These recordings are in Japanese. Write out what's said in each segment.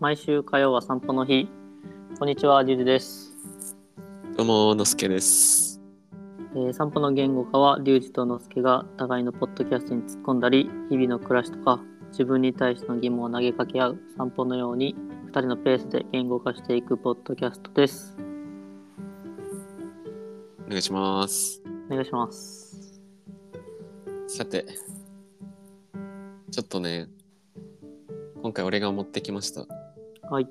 毎週火曜は散歩の日。こんにちは、リュウジです、どうも、のすけです。えー散歩の言語化は、リュウジとのすけが互いのポッドキャストに突っ込んだり、日々の暮らしとか、自分に対しての疑問を投げかけ合う散歩のように、2人のペースで言語化していくポッドキャストです。お願いします。お願いします。さて、ちょっとね、今回俺が持ってきました。はい。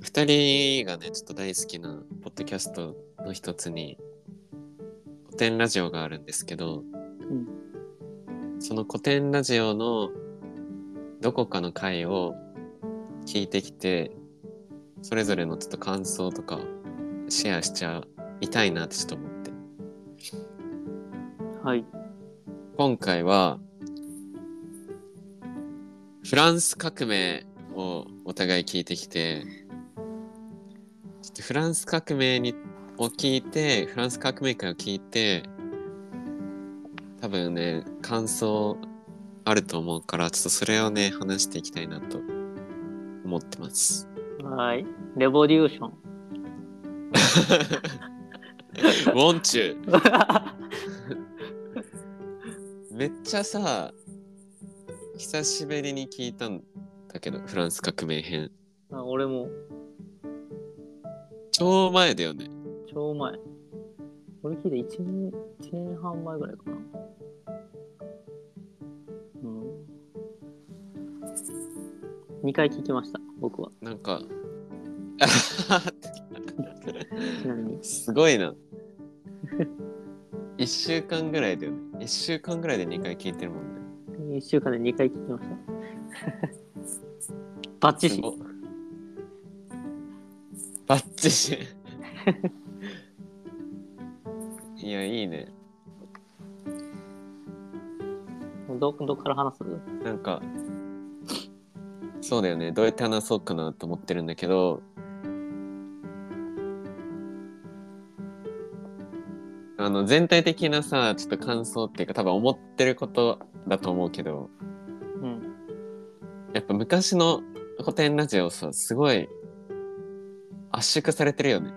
二人がね、ちょっと大好きなポッドキャストの一つに、古典ラジオがあるんですけど、うん。その古典ラジオのどこかの回を聞いてきて、それぞれのちょっと感想とかシェアしちゃいたいなってちょっと思って。はい。今回はフランス革命をお互い聞いてきてちょっとフランス革命にを聞いてフランス革命会を聞いて多分ね感想あると思うからちょっとそれをね話していきたいなと思ってます。はい。レボリューション。ウォンチュ めっちゃさ久しぶりに聞いたんだけどフランス革命編あ俺も、超前だよね超前。俺聞いて1年、1年半前ぐらいかな。うん。2回聞きました、僕は。なんか。すごいな1週間ぐらいだよね1週間ぐらいで2回聞いてるもんね1週間で2回聞きました。バッチシ。バッチシ。いやいいね。ど、どっから話す？なんかそうだよね。どうやって話そうかなと思ってるんだけど。あの全体的なさちょっと感想っていうか多分思ってることだと思うけどうん。やっぱ昔の古典ラジオさすごい圧縮されてるよね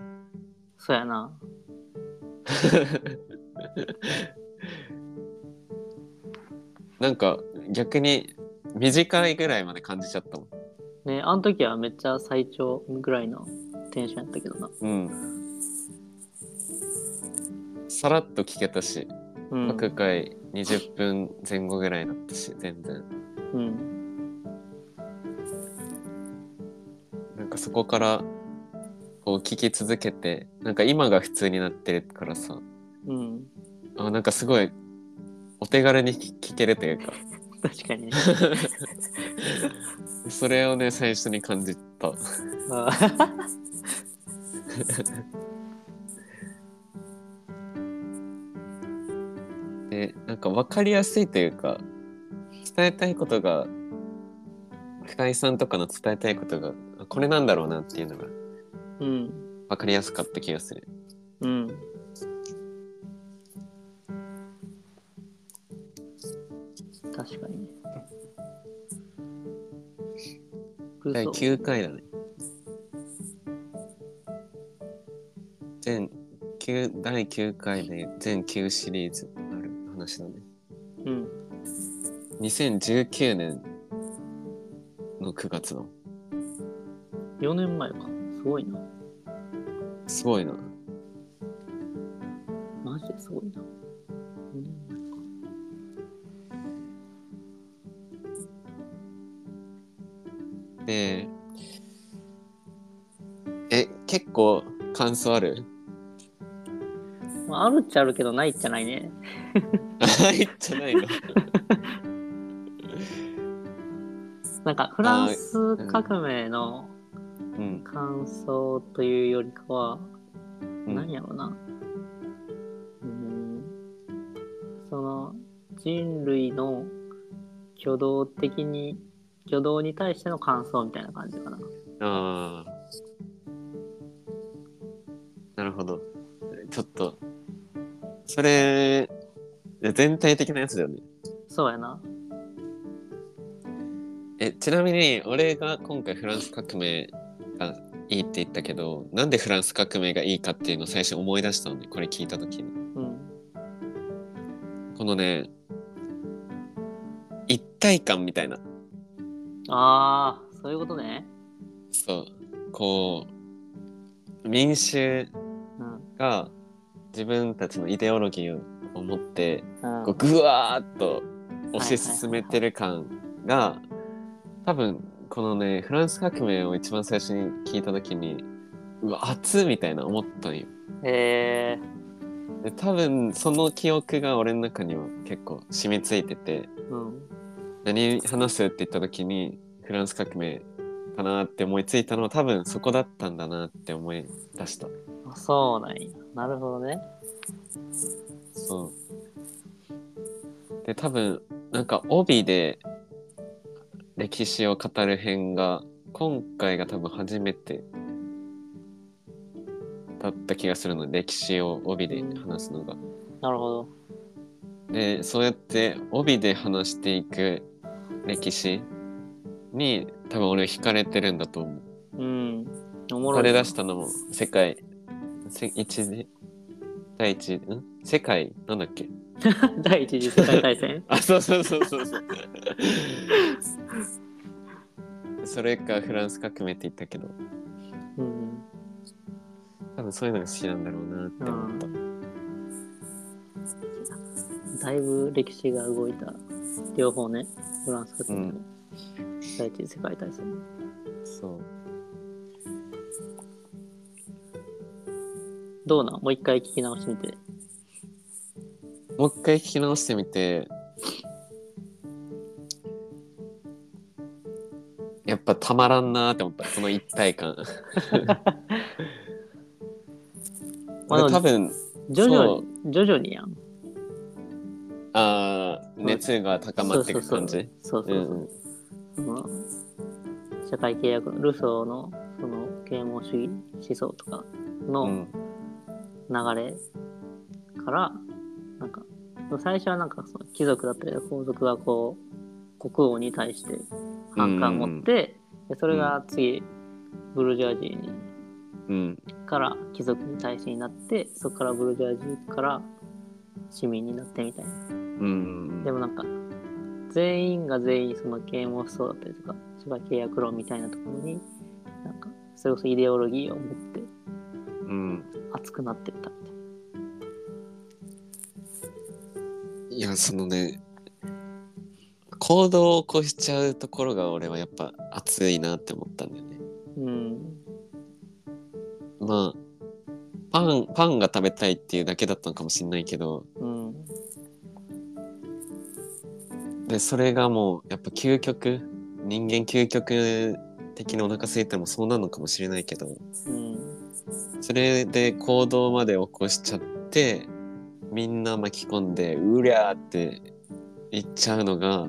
そうやな。なんか逆に短いぐらいまで感じちゃったもんね、あの時はめっちゃ最長ぐらいのテンションやったけどな。うんさらっと聞けたしうん。各回20分前後ぐらいだったし全然うん。なんかそこからこう聞き続けてなんか今が普通になってるからさうん。あなんかすごいお手軽に聞聞けるというか確かにね。それをね最初に感じたでなんか分かりやすいというか伝えたいことが深井さんとかの伝えたいことがあこれなんだろうなっていうのがうん。分かりやすかった気がするうん。確かにね。第嘘9回だね全9第9回で全9シリーズ話だねうん。2019年の9月の4年前か。すごいな。すごいなマジですごいな。4年前か。でえ結構感想ある？まあ、あるっちゃあるけど、ないっちゃないね。ないじゃないの なんか、フランス革命のうん、感想というよりかは、うん何やろうな。うん。その、人類の挙動的に、挙動に対しての感想みたいな感じかな。ああなるほどちょっとそれ全体的なやつだよねそうやな。えちなみに俺が今回フランス革命がいいって言ったけどなんでフランス革命がいいかっていうのを最初思い出したのねこれ聞いた時にうん。このね一体感みたいなああ、そういうことね。そうこう民衆うん。が自分たちのイデオロギーを持ってうんこうぐわーっと推し進めてる感が多分このねフランス革命を一番最初に聞いた時にうわ熱っみたいな思ったんよ。へえで多分その記憶が俺の中には結構染みついててうん。何話すって言った時にフランス革命かなって思いついたのは多分そこだったんだなって思い出した。あそうなんや。なるほどね。そう。で、多分、なんか帯で歴史を語る編が、今回が多分初めてだった気がするので、歴史を帯で話すのが。なるほど。で、そうやって帯で話していく歴史に多分俺惹かれてるんだと思う。うん。おもろいれ出したのも世界、せ一で、第一、ん？世界、なんだっけ？第一次世界大戦 あ、そうそうそうそうそう。それかフランス革命って言ったけど、うん。多分そういうのが好きなんだろうなって思った。だいぶ歴史が動いた。両方ね。フランス革命とうん第一次世界大戦。そう。どうなん？もう一回聞き直してみて。もう一回聞き直してみて、やっぱたまらんなーって思った、この一体感。ま あ俺多分、徐々に、徐々にやん。あー熱が高まっていく感じ？そうそうそう。その社会契約のルソーのその啓蒙主義思想とかうのん。流れから、なんか最初はなんかその貴族だったり皇族がこう国王に対して反感を持って、でそれが次ブルジョアジーにうん。から貴族に対してになってそこからブルジョアジーから市民になってみたいな。うん。うんでもなんか全員が全員その啓蒙思想だったりとか社会契約論みたいなところになんかそれこそイデオロギーを持ってうん。熱くなってったみたいいや、そのね、行動を起こしちゃうところが俺はやっぱ熱いなって思ったんだよね。な。うん。まあ、パン、パンが食べたいっていうだけだったのかもしれないけど、うん。で、それがもうやっぱ究極、人間究極的にお腹空いたらもそうなるのかもしれないけど、うん。それで行動まで起こしちゃって、みんな巻き込んで、うりゃーって言っちゃうのが、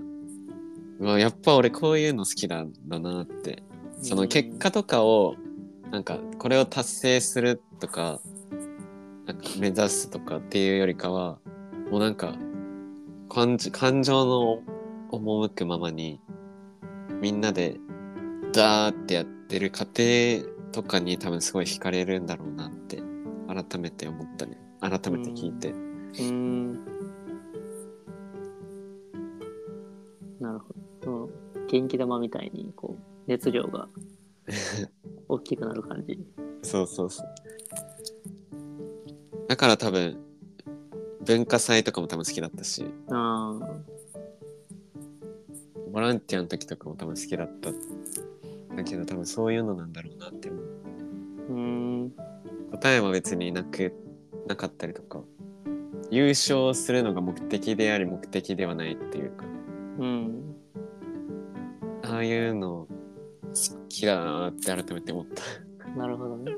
うわ、やっぱ俺こういうの好きなんだなって。その結果とかを、なんかこれを達成するとか、なんか目指すとかっていうよりかは、もうなんか感じ感情の赴くままに、みんなでダーってやってる過程とかに多分すごい惹かれるんだろうなって改めて思ったね。改めて聞いて。うん。なるほど。元気玉みたいにこう熱量が 大きくなる感じ。そうそうそう。だから多分、文化祭とかも多分好きだったし、ああ。ボランティアの時とかも多分好きだった。だけど多分そういうのなんだろうなって思う。うん。答えは別になく、なかったりとか、優勝するのが目的であり目的ではないっていうか、うん。ああいうの好きだなって改めて思った。なるほどね。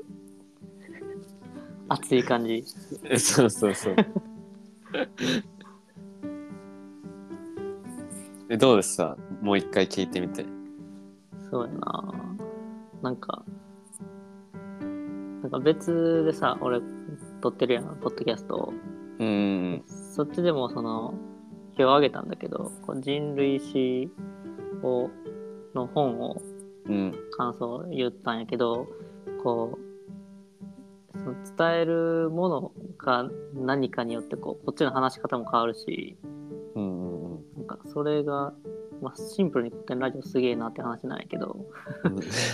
熱い感じ。そうそうそう。えどうですか？もう一回聞いてみて。そうやな。なんか、なんか別でさ、俺撮ってるやん、ポッドキャストを。うん。そっちでもその、表を挙げたんだけど、こう人類史をの本をうん感想を言ったんやけどこうその伝えるものが何かによってこうこっちの話し方も変わるしうんうんうん。なんかそれが、まあ、シンプルに古典ラジオすげえなって話なんやけど。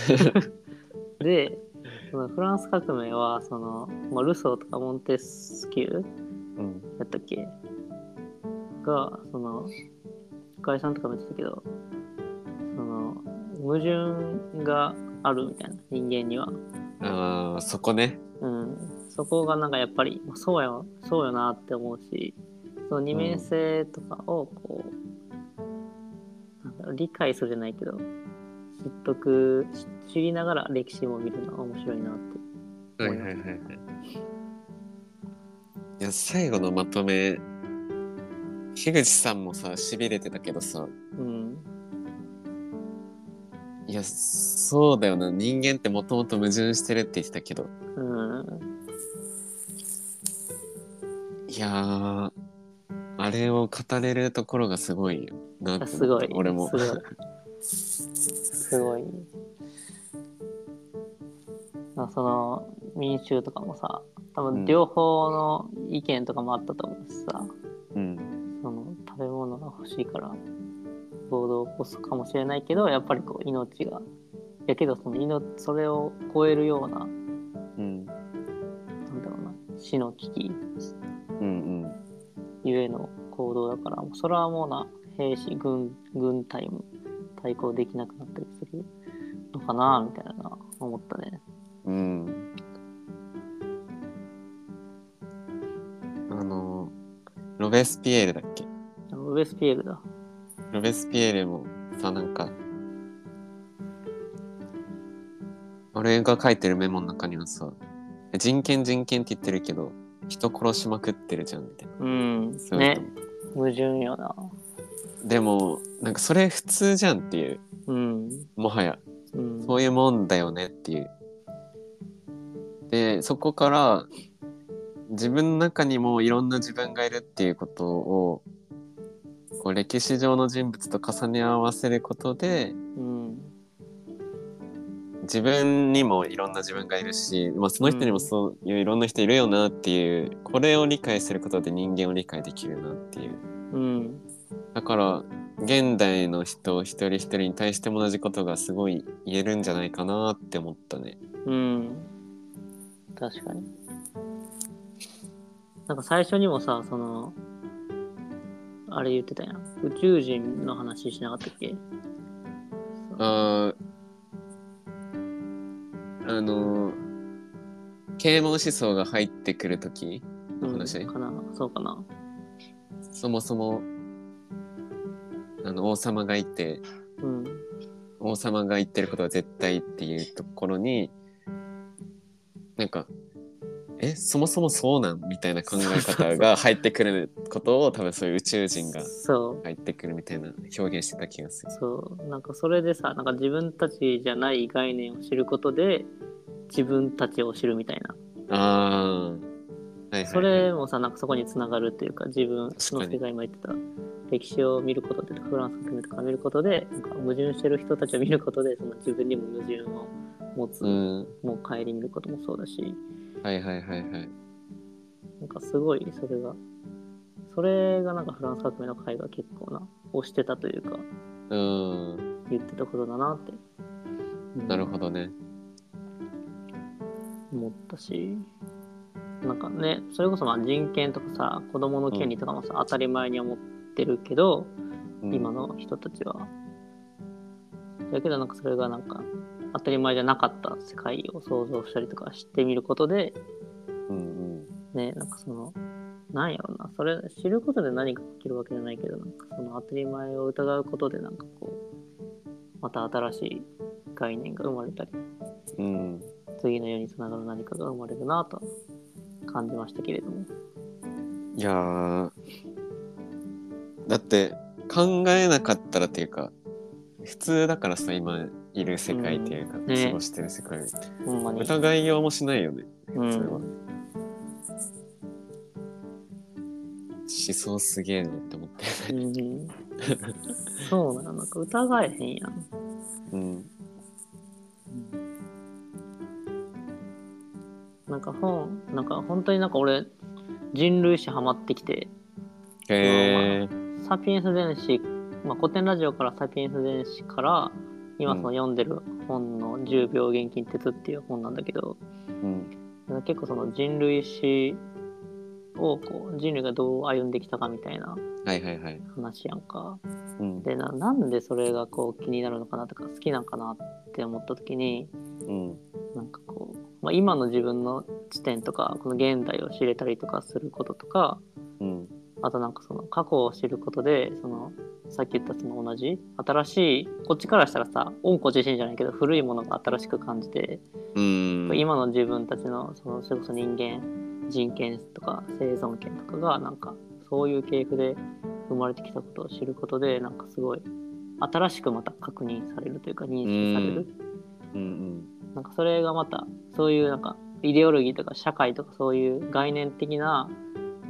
でそのフランス革命はその、まあ、ルソーとかモンテスキューったっけがその深井さんとかも言ってたけどその矛盾があるみたいな人間には、ああそこね。うん、そこがなんかやっぱりまあそうやそうよなって思うしその二面性とかをこう、なんだろう理解するじゃないけど知っとく知知りながら歴史も見るのは面白いなってはいはいはいはいいや最後のまとめ。樋口さんもさしびれてたけどさ。うん。いやそうだよな。人間ってもともと矛盾してるって言ってたけど。うん。いやーあれを語れるところがすごいよなってすごい。俺も。すごい。すごい。まあその民衆とかもさ多うん。分両方の意見とかもあったと思うしさ、うん。その食べ物が欲しいから暴動を起こすかもしれないけどやっぱりこう命が。やけどその命それを超えるようなうん。なんだろうな死の危機うんゆえの行動だからもうそれはもうな兵士軍軍隊も対抗できなくなったりするのかなみたいな思ったねロベスピエールだっけ？あのウエスピエールだ。ロベスピエールもさなんか俺が書いてるメモの中にはさ人権人権って言ってるけど人殺しまくってるじゃんみたいな。うん。そうね人矛盾よな。でもなんかそれ普通じゃんっていう。うん。もはや。うん。そういうもんだよねっていう。でそこから自分の中にもいろんな自分がいるっていうことをこう歴史上の人物と重ね合わせることでうん自分にもいろんな自分がいるし、まあ、その人にもそういういろんな人いるよなっていう、これを理解することで人間を理解できるなっていう。うんだから現代の人一人一人に対しても同じことがすごい言えるんじゃないかなって思ったね。うん。確かに。なんか最初にもさそのあれ言ってたやん。宇宙人の話しなかったっけ？あーあの啓蒙思想が入ってくる時の話、うんかな。そうかな。そもそもあの王様がいてうん。王様が言ってることは絶対っていうところになんかえそもそもそうなんみたいな考え方が入ってくることを多分そういう宇宙人がそう。入ってくるみたいな表現してた気がする。そう。なんかそれでさなんか自分たちじゃない概念を知ることで自分たちを知るみたいな。ああ、はいはいはい、それもさなんかそこにつながるっていうか自分の世界今言ってた歴史を見ることでフランス革命とか見ることでなんか矛盾してる人たちを見ることでその自分にも矛盾を持つ、うん。もう顧みることもそうだしはいはいはいはい。なんかすごいそれがそれがなんかフランス革命の会が結構な推してたというかうん、言ってたことだなって、うんなるほどね。思ったしなんかねそれこそまあ人権とかさ子供の権利とかもさ、当たり前に思ってるけど、うん今の人たちは。だけどなんかそれがなんか当たり前じゃなかった世界を想像したりとかしてみることでうんうんねなんかそのなんやろなそれ知ることで何か起きるわけじゃないけどなんかその当たり前を疑うことでなんかこうまた新しい概念が生まれたりうん。次の世につながる何かが生まれるなと感じましたけれども。いやだって考えなかったらっていうか普通だからさ今いる世界っていうか、うん。ね。過ごしてる世界、ほんまに。疑いようもしないよねう普通は、ん、思想すげえなって思って。うん、そうなのなんか疑えへんやん。うん。なんか本、なんか本当になんか俺、人類史ハマってきて、へえサピエンス電子、まあ、古典ラジオからサピエンス電子から、今その読んでる本の10秒現金鉄っていう本なんだけど、うん。結構その人類史をこう人類がどう歩んできたかみたいなはいはいはい。話やんか。うん。でな、なんでそれがこう気になるのかなとか好きなんかなって思った時に、うん。なんかこう、まあ、今の自分の地点とか、この現代を知れたりとかすることとか、うん。あとなんかその過去を知ることで、そのさっき言ったその同じ、新しい、こっちからしたらさ、温故自身じゃないけど古いものが新しく感じて、うん。今の自分たちのそのそれこそ人間人権とか生存権とかがなんかそういう系譜で生まれてきたことを知ることでなんかすごい新しくまた確認されるというか認識される、うん。なんかそれがまたそういうなんかイデオロギーとか社会とかそういう概念的な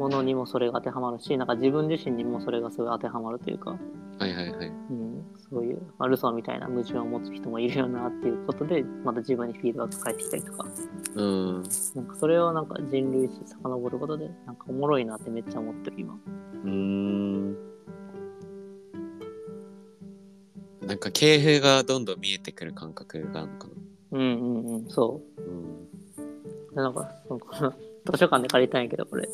ものにもそれが当てはまるしなんか自分自身にもそれがすごい当てはまるというか、はいはいはい。うん、そういう、まあ、ルソーみたいな矛盾を持つ人もいるよなっていうことでまた自分にフィードバック返ってきたりとか。うん。なんかそれをなんか人類史遡ることでなんかおもろいなってめっちゃ思ってる今。うん。なんか系譜がどんどん見えてくる感覚があるのかな。うんうんうん、そう。ん。う。でなんかそのこの図書館で借りたんやけどこれ。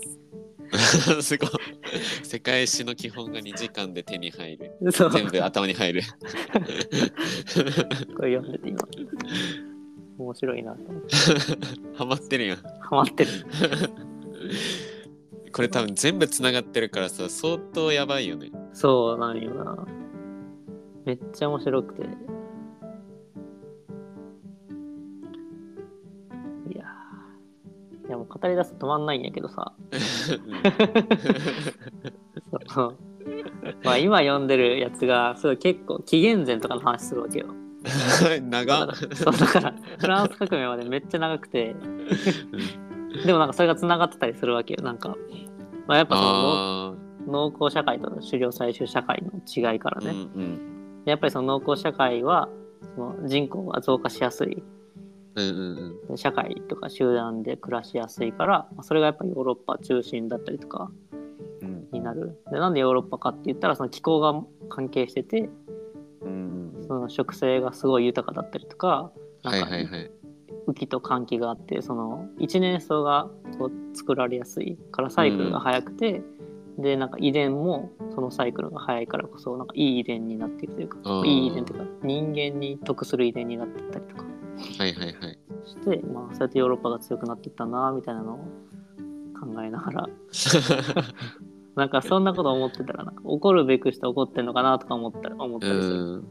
すごい世界史の基本が2時間で手に入るそう。全部頭に入る これ読んでて今。面白いなと思って。ハマってるやんハマってる。これ多分全部つながってるからさ相当やばいよねそうなんよな。めっちゃ面白くて。語り出すと止まんないんやけどさ。まあ今読んでるやつがすごい結構紀元前とかの話するわけよ。長っ。だからそうだからフランス革命までめっちゃ長くて。でもなんかそれがつながってたりするわけよ。なんか、まあ、やっぱそのあ農耕社会と狩猟採集社会の違いからあ、ね、うんうん。やっぱりその農耕社会はその人口が増加しやすいうんうんうん。社会とか集団で暮らしやすいからまあそれがやっぱりヨーロッパ中心だったりとかうんになるでなんでヨーロッパかって言ったらその気候が関係しててうんうんその植生がすごい豊かだったりとかなはいんか雨季と乾季があってその一年草がこう作られやすいからサイクルが早くて、でなんか遺伝もそのサイクルが早いからこそなんかいい遺伝になっているというかいい遺伝というか人間に得する遺伝になっていったりとかはいはいはい。して、まあ、そうやってヨーロッパが強くなっていったなみたいなのを考えながら。なんかそんなこと思ってたらな。んか怒るべくして怒ってんのかなとか思った思ったうりする。ん。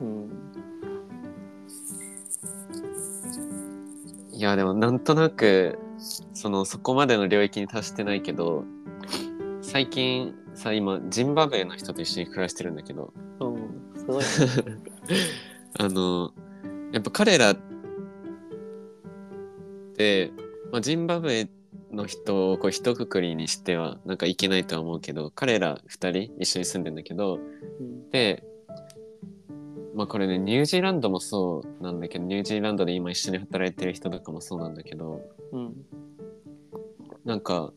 うん。いやでもなんとなくそのそこまでの領域に達してないけど最近さ今ジンバブエの人と一緒に暮らしてるんだけど。うん、すごいね。あのやっぱ彼らって、まあ、ジンバブエの人をこう一括りにしてはなんかいけないとは思うけど彼ら二人一緒に住んでんだけどうん。でまあこれねニュージーランドもそうなんだけどニュージーランドで今一緒に働いてる人とかもそうなんだけどうん。なんか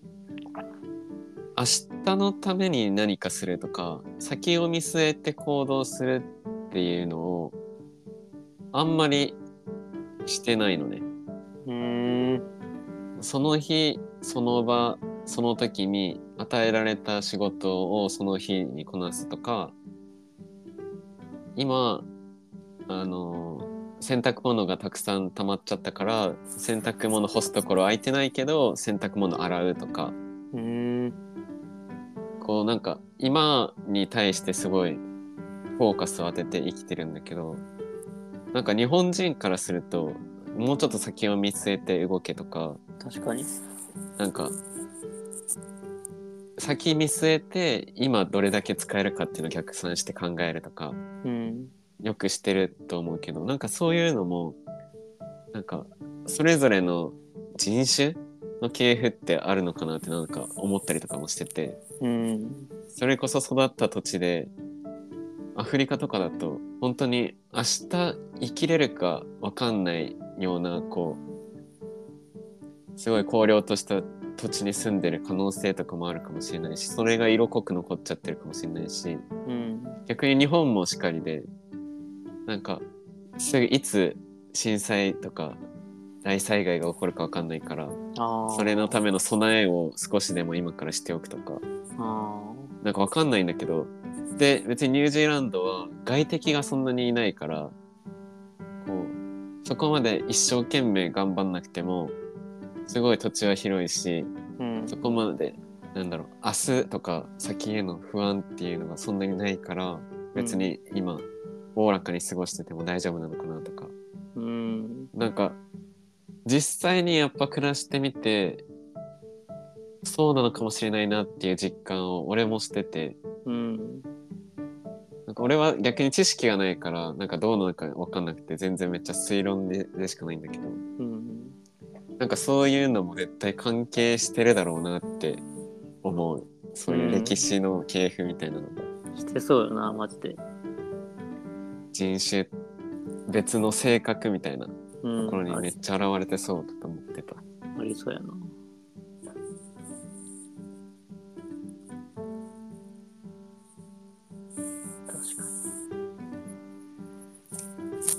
明日のために何かするとか先を見据えて行動するっていうのをあんまりしてないのね。うーん。その日その場その時に与えられた仕事をその日にこなすとか今あの洗濯物がたくさん溜まっちゃったから洗濯物干すところ空いてないけど洗濯物洗うとか。うーん。こうなんか今に対してすごいフォーカスを当てて生きてるんだけどなんか日本人からするともうちょっと先を見据えて動けとか確かに。なんか先見据えて今どれだけ使えるかっていうのを逆算して考えるとかうんよくしてると思うけどなんかそういうのもなんかそれぞれの人種の系譜ってあるのかなってなんか思ったりとかもしててうんそれこそ育った土地でアフリカとかだと本当に明日生きれるか分かんないようなこうすごい荒涼とした土地に住んでる可能性とかもあるかもしれないしそれが色濃く残っちゃってるかもしれないしうん。逆に日本もしかりでなんかすぐいつ震災とか大災害が起こるか分かんないから。それのための備えを少しでも今からしておくとかあなんかわかんないんだけどで別にニュージーランドは外敵がそんなにいないからこうそこまで一生懸命頑張んなくてもすごい土地は広いしあ。うん。そこまでなんだろう明日とか先への不安っていうのがそんなにないから別に今おおらかに過ごしてても大丈夫なのかなとかうん。なんか実際にやっぱ暮らしてみてそうなのかもしれないなっていう実感を俺もしててうん。なんか俺は逆に知識がないからなんかどうなのか分かんなくて全然めっちゃ推論ででしかないんだけどうん。なんかそういうのも絶対関係してるだろうなって思うそういう歴史の系譜みたいなのが、してそうよな、マジで。人種別の性格みたいなうん。ところにめっちゃ現れてそうだと思ってた。ありそうやな。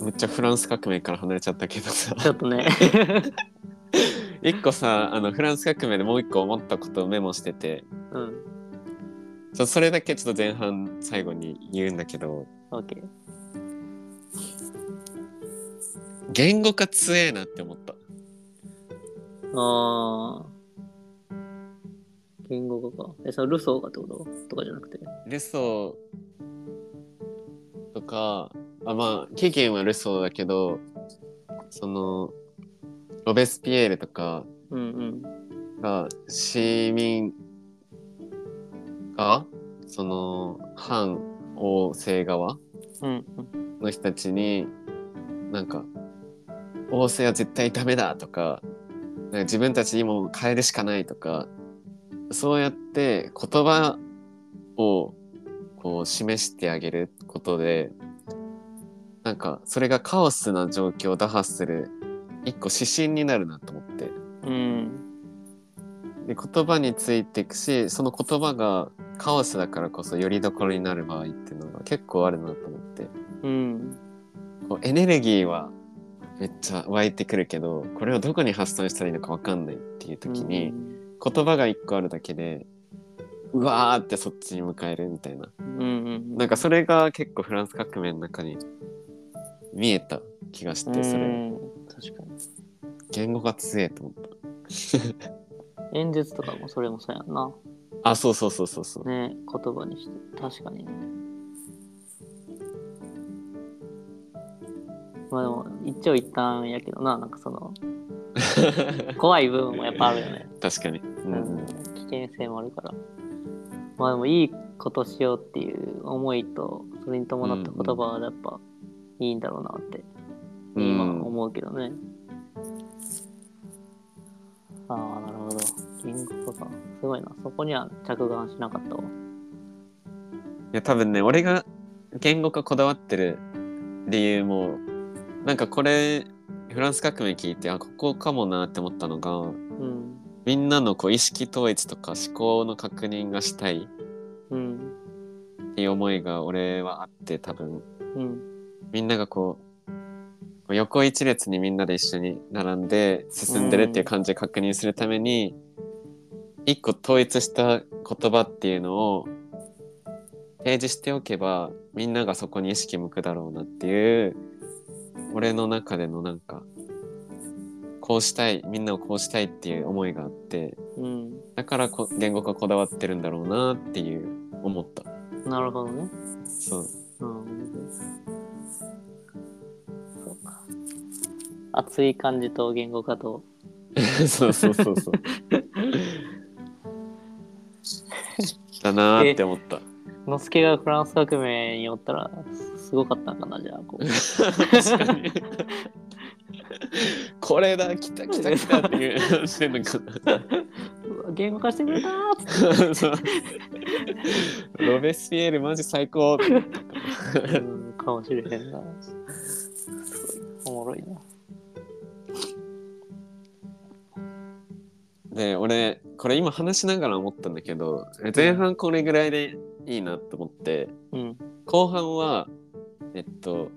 めっちゃフランス革命から離れちゃったけどさに。ちょっとね。一個さあのフランス革命でもう一個思ったことをメモしててうん。ちょそれだけちょっと前半最後に言うんだけどオッケー。言語化強えなって思ったああ。言語化か。え、そのルソーがってこと？とかじゃなくて？ルソーとかあまあ起源はルソーだけどそのロベスピエールとか。が市民がその反王政側うんの人たちになんか王政は絶対ダメだとかなんか自分たちにも変えるしかないとかそうやって言葉をこう示してあげることでなんかそれがカオスな状況を打破する一個指針になるなと思ってうん。うん。で言葉についていくしその言葉がカオスだからこそよりどころになる場合っていうのが結構あるなと思ってうん。こうエネルギーはめっちゃ湧いてくるけどこれをどこに発散したらいいのか分かんないっていう時に、言葉が一個あるだけでうわーってそっちに向かえるみたいなうんうん。なんかそれが結構フランス革命の中に見えた気がしてそれうん確かに。言語が強えと思った演説とかもそれもそうやんな。あそうそうそうそうそうね言葉にして。確かにね。まあでも、一長一短やけどな、なんかその、怖い部分もやっぱあるよね。確かに、うんうん危険性もあるから。まあでも、いいことしようっていう思いと、それに伴った言葉はやっぱいいんだろうなって、今思うけどね。ああ、なるほど。言語化か。すごいな。そこには着眼しなかったわ。いや多分ね俺が言語化こだわってる理由もなんかこれフランス革命聞いてあここかもなって思ったのがうん。みんなのこう意識統一とか思考の確認がしたいうん。っていう思いが俺はあって多分うん。みんながこう横一列にみんなで一緒に並んで進んでるっていう感じで確認するために、一個統一した言葉っていうのを提示しておけばみんながそこに意識向くだろうなっていう俺の中でのなんかこうしたいみんなをこうしたいっていう思いがあってうん。だからこ言語化こだわってるんだろうなっていう思ったなるほどね。そううん。熱い感じと言語化と。そうそうそうそう。だなーって思った。のすけがフランス革命におったらすごかったんかなじゃあこう確かに。これだ来た来た来たっていうしてんのかな。言語化してくれたーっロベスピエールマジ最高かもしれへんな。で俺これ今話しながら思ったんだけど前半これぐらいでいいなと思ってうん。後半はえっと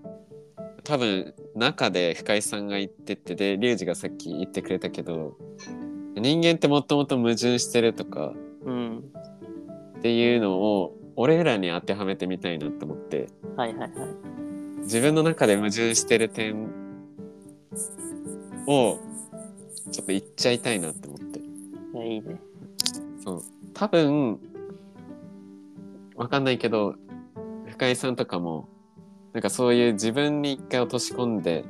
多分中で深井さんが言っててでリュウジがさっき言ってくれたけど人間ってもともと矛盾してるとかうん。っていうのを俺らに当てはめてみたいなと思ってはいはいはい。自分の中で矛盾してる点をちょっと言っちゃいたいなって思っていね。そう多分わかんないけど深井さんとかもなんかそういう自分に一回落とし込んで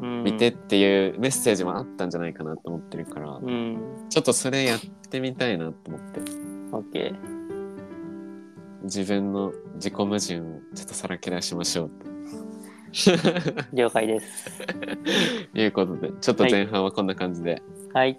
うん。みてっていうメッセージもあったんじゃないかなと思ってるから、うん。ちょっとそれやってみたいなと思ってオッケー。自分の自己矛盾をちょっとさらけ出しましょう了解です。と いうことでちょっと前半はこんな感じで、はい。は